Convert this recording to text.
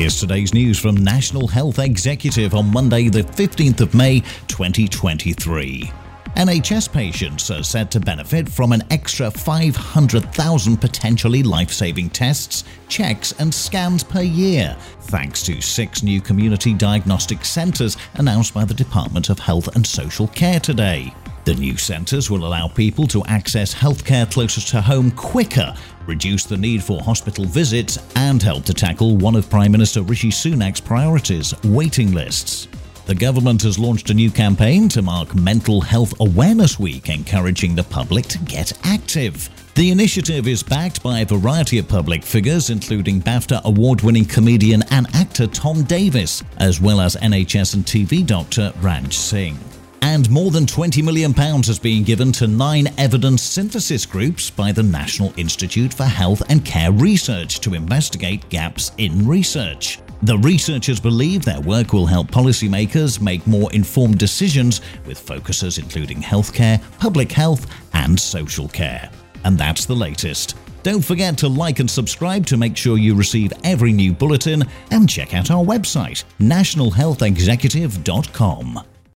Here's today's news from National Health Executive on Monday, the 15th of May, 2023. NHS patients are said to benefit from an extra 500,000 potentially life saving tests, checks, and scans per year, thanks to six new community diagnostic centres announced by the Department of Health and Social Care today. The new centres will allow people to access healthcare closer to home quicker, reduce the need for hospital visits, and help to tackle one of Prime Minister Rishi Sunak's priorities waiting lists. The government has launched a new campaign to mark Mental Health Awareness Week, encouraging the public to get active. The initiative is backed by a variety of public figures, including BAFTA award winning comedian and actor Tom Davis, as well as NHS and TV doctor Ranj Singh. And more than £20 million has been given to nine evidence synthesis groups by the National Institute for Health and Care Research to investigate gaps in research. The researchers believe their work will help policymakers make more informed decisions with focuses including healthcare, public health, and social care. And that's the latest. Don't forget to like and subscribe to make sure you receive every new bulletin and check out our website, nationalhealthexecutive.com.